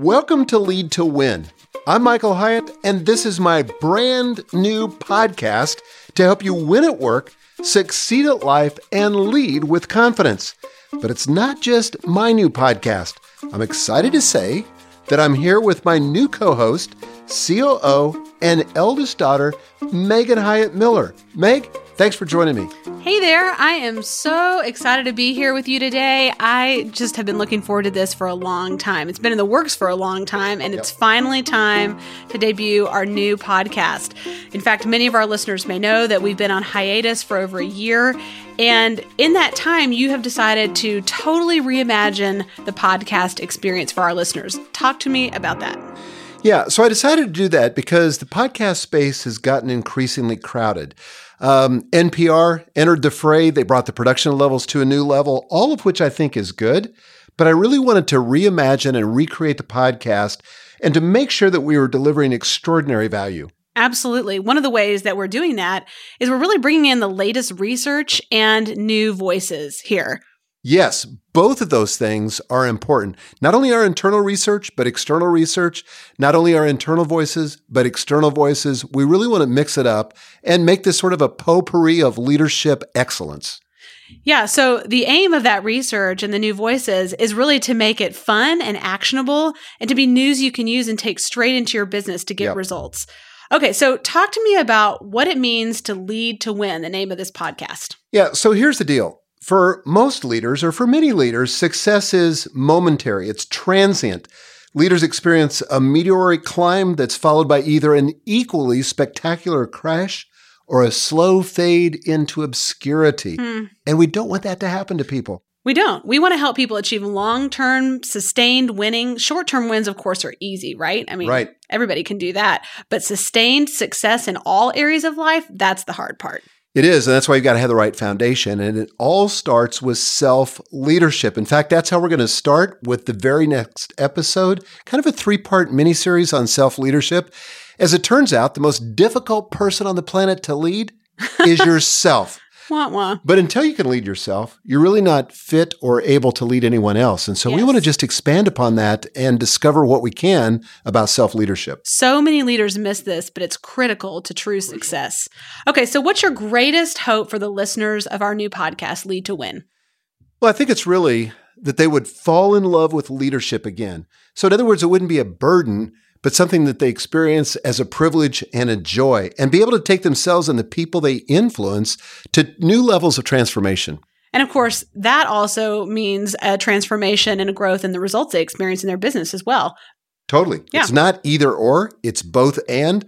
Welcome to Lead to Win. I'm Michael Hyatt, and this is my brand new podcast to help you win at work, succeed at life, and lead with confidence. But it's not just my new podcast. I'm excited to say that I'm here with my new co host, COO, and eldest daughter, Megan Hyatt Miller. Meg, Thanks for joining me. Hey there. I am so excited to be here with you today. I just have been looking forward to this for a long time. It's been in the works for a long time, and yep. it's finally time to debut our new podcast. In fact, many of our listeners may know that we've been on hiatus for over a year. And in that time, you have decided to totally reimagine the podcast experience for our listeners. Talk to me about that. Yeah, so I decided to do that because the podcast space has gotten increasingly crowded. Um, NPR entered the fray. They brought the production levels to a new level, all of which I think is good. But I really wanted to reimagine and recreate the podcast and to make sure that we were delivering extraordinary value. Absolutely. One of the ways that we're doing that is we're really bringing in the latest research and new voices here. Yes, both of those things are important. Not only our internal research, but external research. Not only our internal voices, but external voices. We really want to mix it up and make this sort of a potpourri of leadership excellence. Yeah. So the aim of that research and the new voices is really to make it fun and actionable and to be news you can use and take straight into your business to get yep. results. Okay. So talk to me about what it means to lead to win, the name of this podcast. Yeah. So here's the deal for most leaders, or for many leaders, success is momentary, it's transient. Leaders experience a meteoric climb that's followed by either an equally spectacular crash or a slow fade into obscurity. Hmm. And we don't want that to happen to people. We don't. We want to help people achieve long term, sustained winning. Short term wins, of course, are easy, right? I mean, right. everybody can do that. But sustained success in all areas of life, that's the hard part. It is, and that's why you've got to have the right foundation. And it all starts with self leadership. In fact, that's how we're going to start with the very next episode, kind of a three part mini series on self leadership. As it turns out, the most difficult person on the planet to lead is yourself. Wah, wah. But until you can lead yourself, you're really not fit or able to lead anyone else. And so yes. we want to just expand upon that and discover what we can about self leadership. So many leaders miss this, but it's critical to true success. Okay, so what's your greatest hope for the listeners of our new podcast, Lead to Win? Well, I think it's really that they would fall in love with leadership again. So, in other words, it wouldn't be a burden but something that they experience as a privilege and a joy, and be able to take themselves and the people they influence to new levels of transformation. And of course, that also means a transformation and a growth in the results they experience in their business as well. Totally. Yeah. It's not either or, it's both and.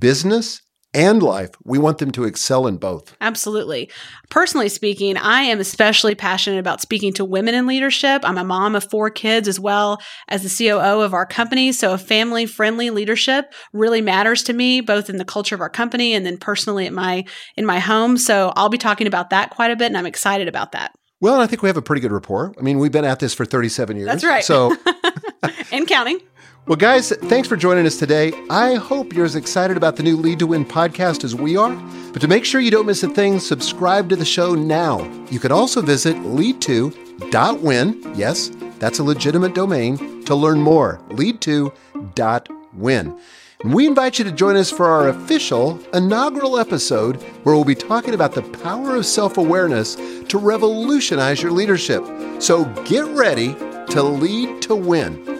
Business and life. We want them to excel in both. Absolutely. Personally speaking, I am especially passionate about speaking to women in leadership. I'm a mom of four kids as well as the COO of our company. So, a family friendly leadership really matters to me, both in the culture of our company and then personally at my in my home. So, I'll be talking about that quite a bit, and I'm excited about that. Well, I think we have a pretty good rapport. I mean, we've been at this for 37 years. That's right. So, and counting. Well, guys, thanks for joining us today. I hope you're as excited about the new Lead to Win podcast as we are. But to make sure you don't miss a thing, subscribe to the show now. You can also visit lead2.win. Yes, that's a legitimate domain to learn more. Lead2.win. And we invite you to join us for our official inaugural episode where we'll be talking about the power of self awareness to revolutionize your leadership. So get ready to lead to win.